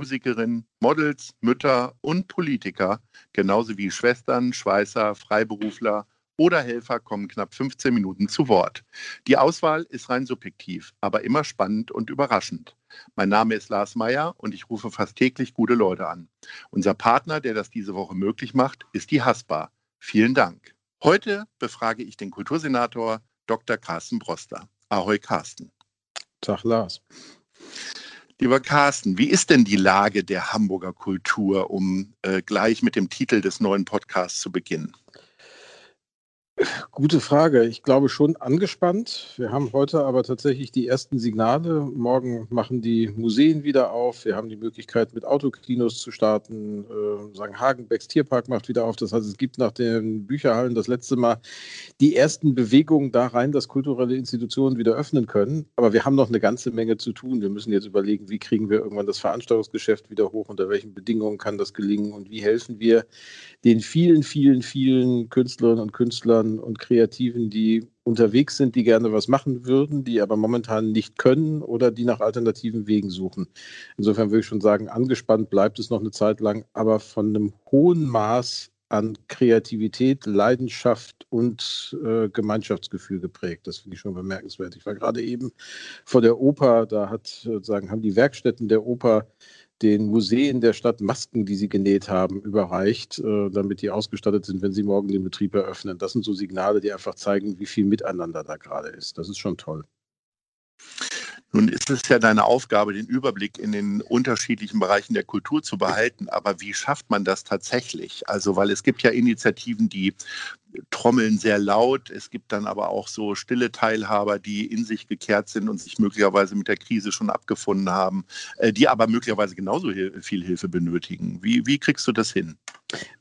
Musikerinnen, Models, Mütter und Politiker, genauso wie Schwestern, Schweißer, Freiberufler oder Helfer kommen knapp 15 Minuten zu Wort. Die Auswahl ist rein subjektiv, aber immer spannend und überraschend. Mein Name ist Lars Meyer und ich rufe fast täglich gute Leute an. Unser Partner, der das diese Woche möglich macht, ist die Haspa. Vielen Dank. Heute befrage ich den Kultursenator Dr. Carsten Broster. Ahoi Carsten. Tag Lars. Lieber Carsten, wie ist denn die Lage der Hamburger Kultur, um äh, gleich mit dem Titel des neuen Podcasts zu beginnen? Gute Frage. Ich glaube schon angespannt. Wir haben heute aber tatsächlich die ersten Signale. Morgen machen die Museen wieder auf. Wir haben die Möglichkeit, mit Autokinos zu starten. Äh, sagen Hagenbecks Tierpark macht wieder auf. Das heißt, es gibt nach den Bücherhallen das letzte Mal die ersten Bewegungen da rein, dass kulturelle Institutionen wieder öffnen können. Aber wir haben noch eine ganze Menge zu tun. Wir müssen jetzt überlegen, wie kriegen wir irgendwann das Veranstaltungsgeschäft wieder hoch, unter welchen Bedingungen kann das gelingen und wie helfen wir den vielen, vielen, vielen Künstlerinnen und Künstlern und Kreativen, die unterwegs sind, die gerne was machen würden, die aber momentan nicht können oder die nach alternativen Wegen suchen. Insofern würde ich schon sagen, angespannt bleibt es noch eine Zeit lang, aber von einem hohen Maß an Kreativität, Leidenschaft und äh, Gemeinschaftsgefühl geprägt. Das finde ich schon bemerkenswert. Ich war gerade eben vor der Oper, da hat, sozusagen, haben die Werkstätten der Oper den Museen der Stadt Masken, die sie genäht haben, überreicht, äh, damit die ausgestattet sind, wenn sie morgen den Betrieb eröffnen. Das sind so Signale, die einfach zeigen, wie viel Miteinander da gerade ist. Das ist schon toll. Nun ist es ja deine Aufgabe, den Überblick in den unterschiedlichen Bereichen der Kultur zu behalten. Aber wie schafft man das tatsächlich? Also, weil es gibt ja Initiativen, die trommeln sehr laut. Es gibt dann aber auch so stille Teilhaber, die in sich gekehrt sind und sich möglicherweise mit der Krise schon abgefunden haben, äh, die aber möglicherweise genauso viel Hilfe benötigen. Wie, wie kriegst du das hin?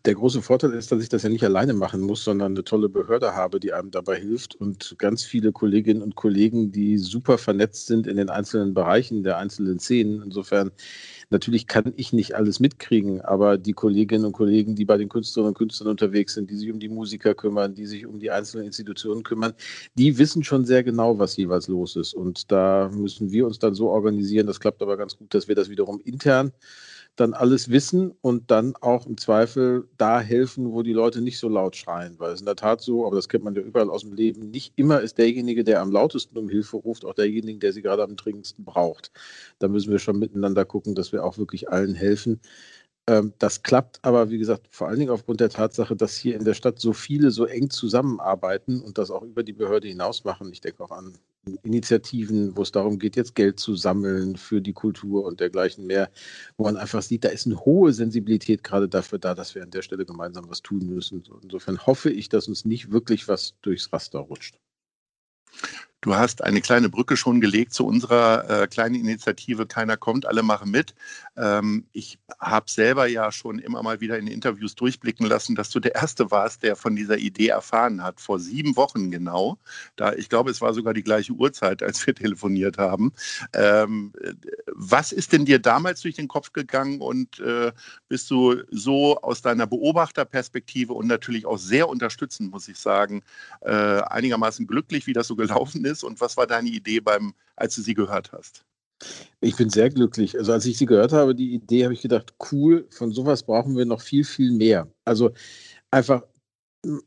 Der große Vorteil ist, dass ich das ja nicht alleine machen muss, sondern eine tolle Behörde habe, die einem dabei hilft und ganz viele Kolleginnen und Kollegen, die super vernetzt sind in den einzelnen Bereichen der einzelnen Szenen. Insofern Natürlich kann ich nicht alles mitkriegen, aber die Kolleginnen und Kollegen, die bei den Künstlerinnen und Künstlern unterwegs sind, die sich um die Musiker kümmern, die sich um die einzelnen Institutionen kümmern, die wissen schon sehr genau, was jeweils los ist. Und da müssen wir uns dann so organisieren, das klappt aber ganz gut, dass wir das wiederum intern dann alles wissen und dann auch im Zweifel da helfen, wo die Leute nicht so laut schreien. Weil es in der Tat so, aber das kennt man ja überall aus dem Leben, nicht immer ist derjenige, der am lautesten um Hilfe ruft, auch derjenige, der sie gerade am dringendsten braucht. Da müssen wir schon miteinander gucken, dass wir auch wirklich allen helfen. Ähm, das klappt aber, wie gesagt, vor allen Dingen aufgrund der Tatsache, dass hier in der Stadt so viele so eng zusammenarbeiten und das auch über die Behörde hinaus machen. Ich denke auch an Initiativen, wo es darum geht, jetzt Geld zu sammeln für die Kultur und dergleichen mehr, wo man einfach sieht, da ist eine hohe Sensibilität gerade dafür da, dass wir an der Stelle gemeinsam was tun müssen. Insofern hoffe ich, dass uns nicht wirklich was durchs Raster rutscht. Du hast eine kleine Brücke schon gelegt zu unserer äh, kleinen Initiative Keiner kommt, alle machen mit. Ähm, ich habe selber ja schon immer mal wieder in Interviews durchblicken lassen, dass du der Erste warst, der von dieser Idee erfahren hat, vor sieben Wochen genau. Da, ich glaube, es war sogar die gleiche Uhrzeit, als wir telefoniert haben. Ähm, was ist denn dir damals durch den Kopf gegangen und äh, bist du so aus deiner Beobachterperspektive und natürlich auch sehr unterstützend, muss ich sagen, äh, einigermaßen glücklich, wie das so gelaufen ist? Ist und was war deine Idee beim, als du sie gehört hast? Ich bin sehr glücklich. Also als ich sie gehört habe, die Idee, habe ich gedacht, cool, von sowas brauchen wir noch viel, viel mehr. Also einfach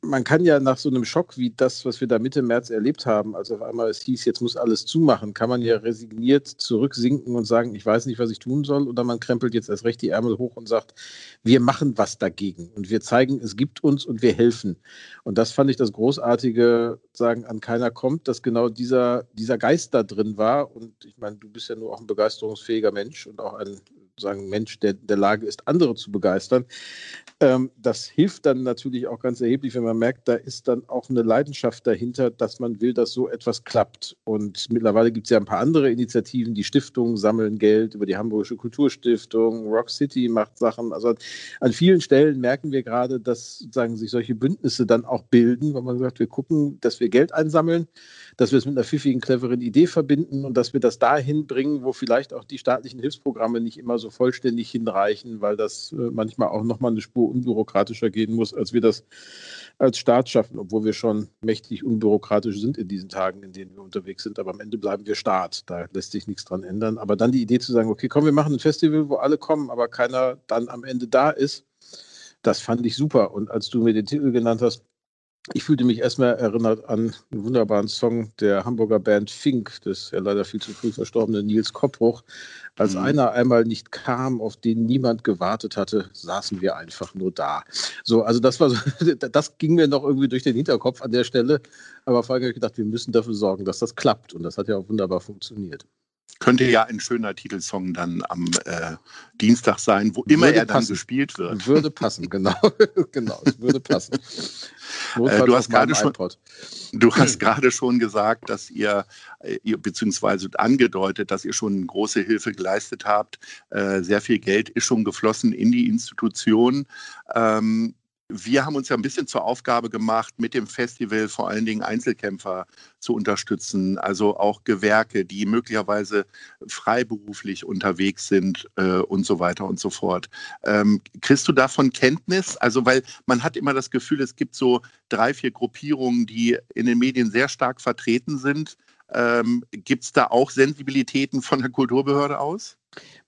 man kann ja nach so einem Schock wie das, was wir da Mitte März erlebt haben, als auf einmal es hieß, jetzt muss alles zumachen, kann man ja resigniert zurücksinken und sagen, ich weiß nicht, was ich tun soll, oder man krempelt jetzt erst recht die Ärmel hoch und sagt, wir machen was dagegen und wir zeigen, es gibt uns und wir helfen. Und das fand ich das Großartige, sagen, an keiner kommt, dass genau dieser, dieser Geist da drin war. Und ich meine, du bist ja nur auch ein begeisterungsfähiger Mensch und auch ein sagen Mensch, der in der Lage ist, andere zu begeistern. Ähm, das hilft dann natürlich auch ganz erheblich, wenn man merkt, da ist dann auch eine Leidenschaft dahinter, dass man will, dass so etwas klappt. Und mittlerweile gibt es ja ein paar andere Initiativen, die Stiftungen sammeln Geld über die Hamburgische Kulturstiftung, Rock City macht Sachen. Also an vielen Stellen merken wir gerade, dass sozusagen sich solche Bündnisse dann auch bilden, weil man sagt, wir gucken, dass wir Geld einsammeln, dass wir es mit einer pfiffigen, cleveren Idee verbinden und dass wir das dahin bringen, wo vielleicht auch die staatlichen Hilfsprogramme nicht immer so vollständig hinreichen, weil das äh, manchmal auch nochmal eine Spur unbürokratischer gehen muss, als wir das als Staat schaffen, obwohl wir schon mächtig unbürokratisch sind in diesen Tagen, in denen wir unterwegs sind. Aber am Ende bleiben wir Staat. Da lässt sich nichts dran ändern. Aber dann die Idee zu sagen, okay, komm, wir machen ein Festival, wo alle kommen, aber keiner dann am Ende da ist, das fand ich super. Und als du mir den Titel genannt hast, ich fühlte mich erstmal erinnert an einen wunderbaren Song der Hamburger Band Fink, des ja leider viel zu früh verstorbenen Nils Koppruch. Als mhm. einer einmal nicht kam, auf den niemand gewartet hatte, saßen wir einfach nur da. So, also das war so, das ging mir noch irgendwie durch den Hinterkopf an der Stelle. Aber vor allem habe ich gedacht, wir müssen dafür sorgen, dass das klappt. Und das hat ja auch wunderbar funktioniert. Könnte ja ein schöner Titelsong dann am äh, Dienstag sein, wo immer würde er dann gespielt wird. Würde passen, genau. genau, es würde passen. Äh, du, hast gerade schon, du hast gerade schon gesagt, dass ihr, äh, ihr, beziehungsweise angedeutet, dass ihr schon große Hilfe geleistet habt. Äh, sehr viel Geld ist schon geflossen in die Institution. Ähm, wir haben uns ja ein bisschen zur Aufgabe gemacht, mit dem Festival vor allen Dingen Einzelkämpfer zu unterstützen, also auch Gewerke, die möglicherweise freiberuflich unterwegs sind äh, und so weiter und so fort. Ähm, kriegst du davon Kenntnis? Also, weil man hat immer das Gefühl, es gibt so drei, vier Gruppierungen, die in den Medien sehr stark vertreten sind. Ähm, gibt es da auch Sensibilitäten von der Kulturbehörde aus?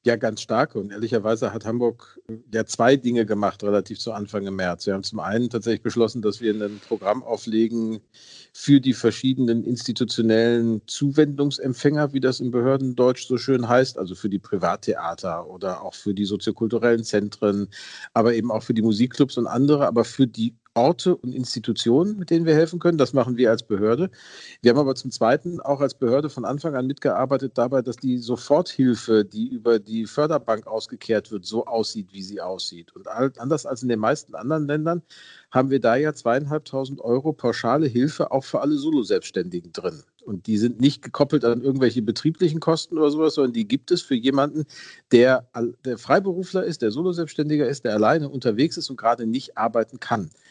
Ja, ganz stark. Und ehrlicherweise hat Hamburg ja zwei Dinge gemacht, relativ zu Anfang im März. Wir haben zum einen tatsächlich beschlossen, dass wir ein Programm auflegen für die verschiedenen institutionellen Zuwendungsempfänger, wie das im Behördendeutsch so schön heißt, also für die Privattheater oder auch für die soziokulturellen Zentren, aber eben auch für die Musikclubs und andere, aber für die Orte und Institutionen, mit denen wir helfen können. Das machen wir als Behörde. Wir haben aber zum Zweiten auch als Behörde von Anfang an mitgearbeitet dabei, dass die Soforthilfe, die über die Förderbank ausgekehrt wird, so aussieht, wie sie aussieht. Und anders als in den meisten anderen Ländern haben wir da ja zweieinhalbtausend Euro pauschale Hilfe auch für alle Solo-Selbstständigen drin. Und die sind nicht gekoppelt an irgendwelche betrieblichen Kosten oder sowas, sondern die gibt es für jemanden, der, der Freiberufler ist, der Solo-Selbstständiger ist, der alleine unterwegs ist und gerade nicht arbeiten kann.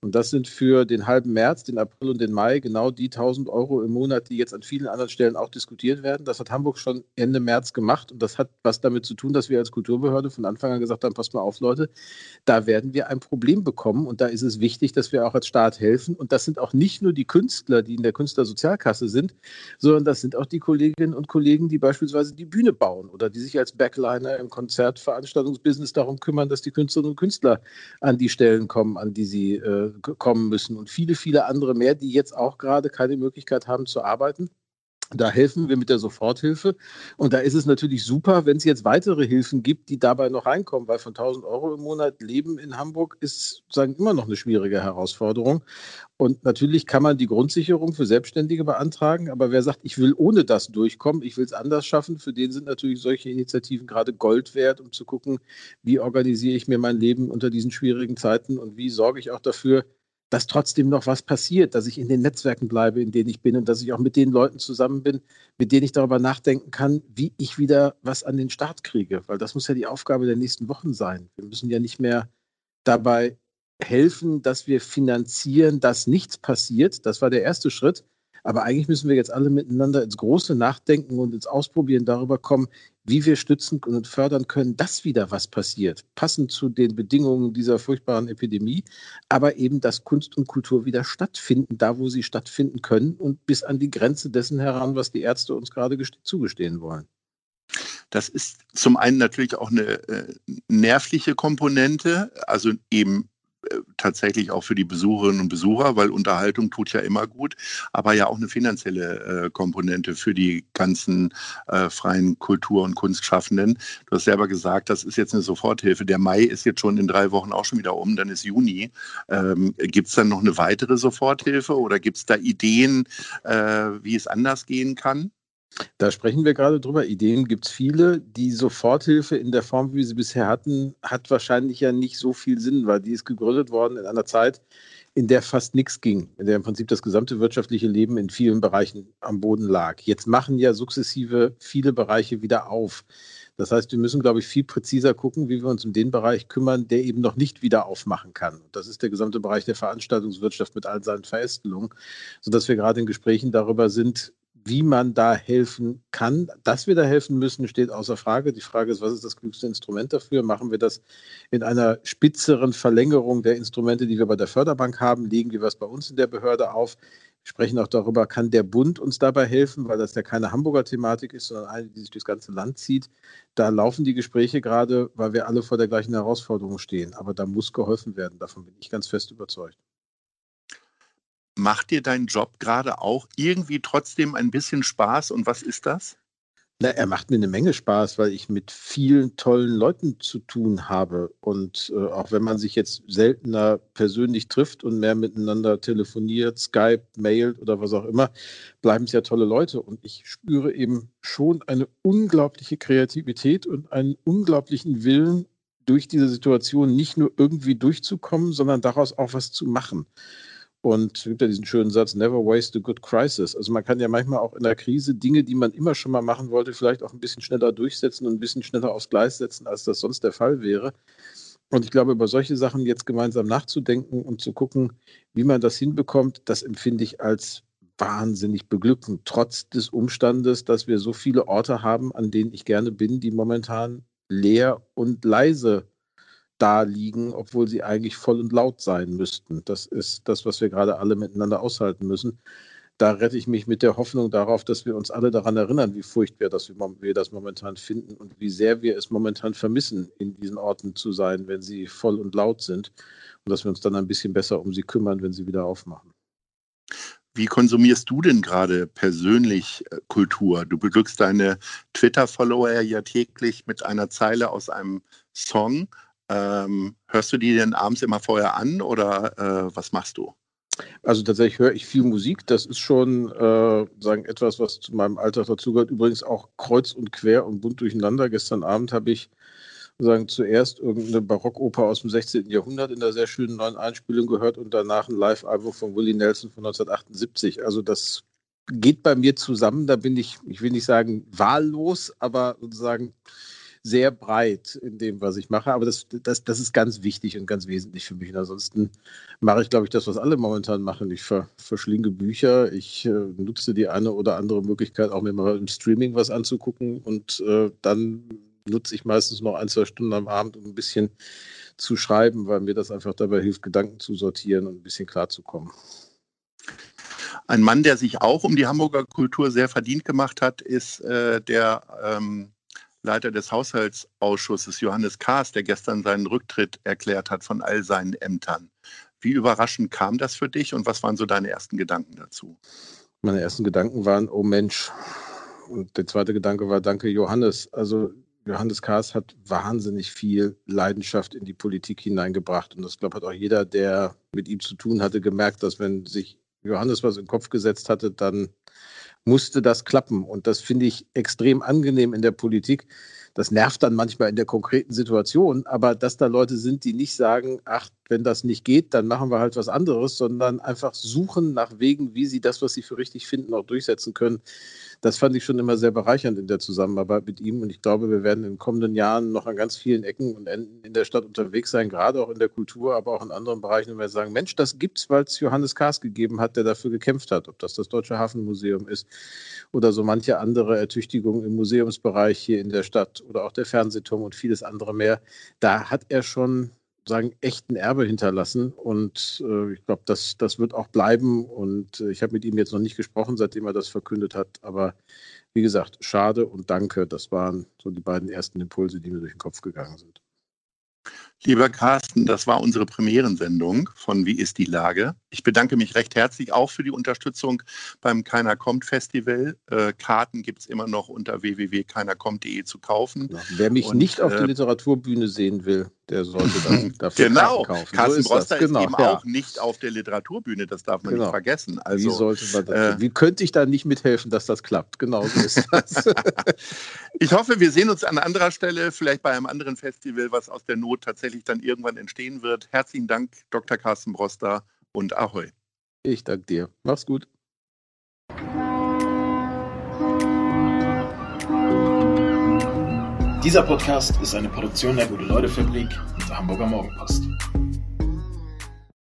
Und das sind für den halben März, den April und den Mai genau die 1000 Euro im Monat, die jetzt an vielen anderen Stellen auch diskutiert werden. Das hat Hamburg schon Ende März gemacht und das hat was damit zu tun, dass wir als Kulturbehörde von Anfang an gesagt haben, passt mal auf Leute, da werden wir ein Problem bekommen und da ist es wichtig, dass wir auch als Staat helfen. Und das sind auch nicht nur die Künstler, die in der Künstlersozialkasse sind, sondern das sind auch die Kolleginnen und Kollegen, die beispielsweise die Bühne bauen oder die sich als Backliner im Konzertveranstaltungsbusiness darum kümmern, dass die Künstlerinnen und Künstler an die Stellen kommen, an die sie äh, kommen müssen und viele, viele andere mehr, die jetzt auch gerade keine Möglichkeit haben zu arbeiten. Da helfen wir mit der Soforthilfe. Und da ist es natürlich super, wenn es jetzt weitere Hilfen gibt, die dabei noch reinkommen, weil von 1000 Euro im Monat Leben in Hamburg ist sagen immer noch eine schwierige Herausforderung. Und natürlich kann man die Grundsicherung für Selbstständige beantragen, aber wer sagt, ich will ohne das durchkommen, ich will es anders schaffen, für den sind natürlich solche Initiativen gerade Gold wert, um zu gucken, wie organisiere ich mir mein Leben unter diesen schwierigen Zeiten und wie sorge ich auch dafür, dass trotzdem noch was passiert, dass ich in den Netzwerken bleibe, in denen ich bin und dass ich auch mit den Leuten zusammen bin, mit denen ich darüber nachdenken kann, wie ich wieder was an den Start kriege. Weil das muss ja die Aufgabe der nächsten Wochen sein. Wir müssen ja nicht mehr dabei helfen, dass wir finanzieren, dass nichts passiert. Das war der erste Schritt. Aber eigentlich müssen wir jetzt alle miteinander ins große Nachdenken und ins Ausprobieren darüber kommen, wie wir stützen und fördern können, dass wieder was passiert, passend zu den Bedingungen dieser furchtbaren Epidemie, aber eben, dass Kunst und Kultur wieder stattfinden, da wo sie stattfinden können und bis an die Grenze dessen heran, was die Ärzte uns gerade zugestehen wollen. Das ist zum einen natürlich auch eine äh, nervliche Komponente, also eben tatsächlich auch für die Besucherinnen und Besucher, weil Unterhaltung tut ja immer gut, aber ja auch eine finanzielle äh, Komponente für die ganzen äh, freien Kultur- und Kunstschaffenden. Du hast selber gesagt, das ist jetzt eine Soforthilfe. Der Mai ist jetzt schon in drei Wochen auch schon wieder um, dann ist Juni. Ähm, gibt es dann noch eine weitere Soforthilfe oder gibt es da Ideen, äh, wie es anders gehen kann? Da sprechen wir gerade drüber. Ideen gibt es viele. Die Soforthilfe in der Form, wie wir sie bisher hatten, hat wahrscheinlich ja nicht so viel Sinn, weil die ist gegründet worden in einer Zeit, in der fast nichts ging, in der im Prinzip das gesamte wirtschaftliche Leben in vielen Bereichen am Boden lag. Jetzt machen ja sukzessive viele Bereiche wieder auf. Das heißt, wir müssen, glaube ich, viel präziser gucken, wie wir uns um den Bereich kümmern, der eben noch nicht wieder aufmachen kann. Das ist der gesamte Bereich der Veranstaltungswirtschaft mit all seinen Verästelungen, sodass wir gerade in Gesprächen darüber sind, wie man da helfen kann. Dass wir da helfen müssen, steht außer Frage. Die Frage ist, was ist das klügste Instrument dafür? Machen wir das in einer spitzeren Verlängerung der Instrumente, die wir bei der Förderbank haben? Legen wir was bei uns in der Behörde auf? Wir sprechen auch darüber, kann der Bund uns dabei helfen, weil das ja keine Hamburger Thematik ist, sondern eine, die sich durchs ganze Land zieht. Da laufen die Gespräche gerade, weil wir alle vor der gleichen Herausforderung stehen. Aber da muss geholfen werden. Davon bin ich ganz fest überzeugt macht dir dein Job gerade auch irgendwie trotzdem ein bisschen Spaß und was ist das? Na, er macht mir eine Menge Spaß, weil ich mit vielen tollen Leuten zu tun habe. Und äh, auch wenn man sich jetzt seltener persönlich trifft und mehr miteinander telefoniert, Skype, mailt oder was auch immer, bleiben es ja tolle Leute. Und ich spüre eben schon eine unglaubliche Kreativität und einen unglaublichen Willen, durch diese Situation nicht nur irgendwie durchzukommen, sondern daraus auch was zu machen. Und es gibt ja diesen schönen Satz, never waste a good crisis. Also man kann ja manchmal auch in der Krise Dinge, die man immer schon mal machen wollte, vielleicht auch ein bisschen schneller durchsetzen und ein bisschen schneller aufs Gleis setzen, als das sonst der Fall wäre. Und ich glaube, über solche Sachen jetzt gemeinsam nachzudenken und zu gucken, wie man das hinbekommt, das empfinde ich als wahnsinnig beglückend, trotz des Umstandes, dass wir so viele Orte haben, an denen ich gerne bin, die momentan leer und leise da liegen, obwohl sie eigentlich voll und laut sein müssten. Das ist das, was wir gerade alle miteinander aushalten müssen. Da rette ich mich mit der Hoffnung darauf, dass wir uns alle daran erinnern, wie furchtbar dass wir, das momentan finden und wie sehr wir es momentan vermissen, in diesen Orten zu sein, wenn sie voll und laut sind und dass wir uns dann ein bisschen besser um sie kümmern, wenn sie wieder aufmachen. Wie konsumierst du denn gerade persönlich äh, Kultur? Du beglückst deine Twitter-Follower ja täglich mit einer Zeile aus einem Song. Ähm, hörst du die denn abends immer vorher an oder äh, was machst du? Also tatsächlich höre ich viel Musik. Das ist schon äh, sagen etwas, was zu meinem Alltag dazugehört. Übrigens auch kreuz und quer und bunt durcheinander. Gestern Abend habe ich sagen zuerst irgendeine Barockoper aus dem 16. Jahrhundert in der sehr schönen neuen Einspielung gehört und danach ein Live-Album von Willie Nelson von 1978. Also das geht bei mir zusammen. Da bin ich, ich will nicht sagen wahllos, aber sozusagen sehr breit in dem, was ich mache. Aber das, das, das ist ganz wichtig und ganz wesentlich für mich. Und ansonsten mache ich, glaube ich, das, was alle momentan machen. Ich ver, verschlinge Bücher. Ich äh, nutze die eine oder andere Möglichkeit, auch mir mal im Streaming was anzugucken. Und äh, dann nutze ich meistens noch ein, zwei Stunden am Abend, um ein bisschen zu schreiben, weil mir das einfach dabei hilft, Gedanken zu sortieren und ein bisschen klarzukommen. Ein Mann, der sich auch um die Hamburger Kultur sehr verdient gemacht hat, ist äh, der ähm, Leiter des Haushaltsausschusses, Johannes Kaas, der gestern seinen Rücktritt erklärt hat von all seinen Ämtern. Wie überraschend kam das für dich und was waren so deine ersten Gedanken dazu? Meine ersten Gedanken waren, oh Mensch. Und der zweite Gedanke war, danke Johannes. Also Johannes Kaas hat wahnsinnig viel Leidenschaft in die Politik hineingebracht. Und das, glaube ich, hat auch jeder, der mit ihm zu tun hatte, gemerkt, dass wenn sich Johannes was in den Kopf gesetzt hatte, dann musste das klappen. Und das finde ich extrem angenehm in der Politik. Das nervt dann manchmal in der konkreten Situation, aber dass da Leute sind, die nicht sagen, ach, wenn das nicht geht, dann machen wir halt was anderes, sondern einfach suchen nach Wegen, wie sie das, was sie für richtig finden, auch durchsetzen können das fand ich schon immer sehr bereichernd in der Zusammenarbeit mit ihm. Und ich glaube, wir werden in den kommenden Jahren noch an ganz vielen Ecken und Enden in der Stadt unterwegs sein, gerade auch in der Kultur, aber auch in anderen Bereichen, und wir sagen, Mensch, das gibt's, weil es Johannes Kahrs gegeben hat, der dafür gekämpft hat, ob das das Deutsche Hafenmuseum ist oder so manche andere Ertüchtigungen im Museumsbereich hier in der Stadt oder auch der Fernsehturm und vieles andere mehr. Da hat er schon sagen, echten Erbe hinterlassen. Und äh, ich glaube, das, das wird auch bleiben. Und äh, ich habe mit ihm jetzt noch nicht gesprochen, seitdem er das verkündet hat. Aber wie gesagt, schade und danke. Das waren so die beiden ersten Impulse, die mir durch den Kopf gegangen sind. Lieber Carsten, das war unsere Premierensendung von Wie ist die Lage? Ich bedanke mich recht herzlich auch für die Unterstützung beim Keiner kommt Festival. Äh, Karten gibt es immer noch unter www.keinerkommt.de zu kaufen. Ja, wer mich Und, nicht auf äh, der Literaturbühne sehen will, der sollte dann dafür genau. Karten kaufen. Carsten so Broster ist, genau, ist eben ja. auch nicht auf der Literaturbühne, das darf man genau. nicht vergessen. Also, wie, sollte man das, äh, wie könnte ich da nicht mithelfen, dass das klappt? Genau so ist das. ich hoffe, wir sehen uns an anderer Stelle, vielleicht bei einem anderen Festival, was aus der Not tatsächlich tatsächlich dann irgendwann entstehen wird. Herzlichen Dank, Dr. Carsten Broster und Ahoi. Ich danke dir. Mach's gut. Dieser Podcast ist eine Produktion der Gute-Leute-Fabrik und der Hamburger Morgenpost.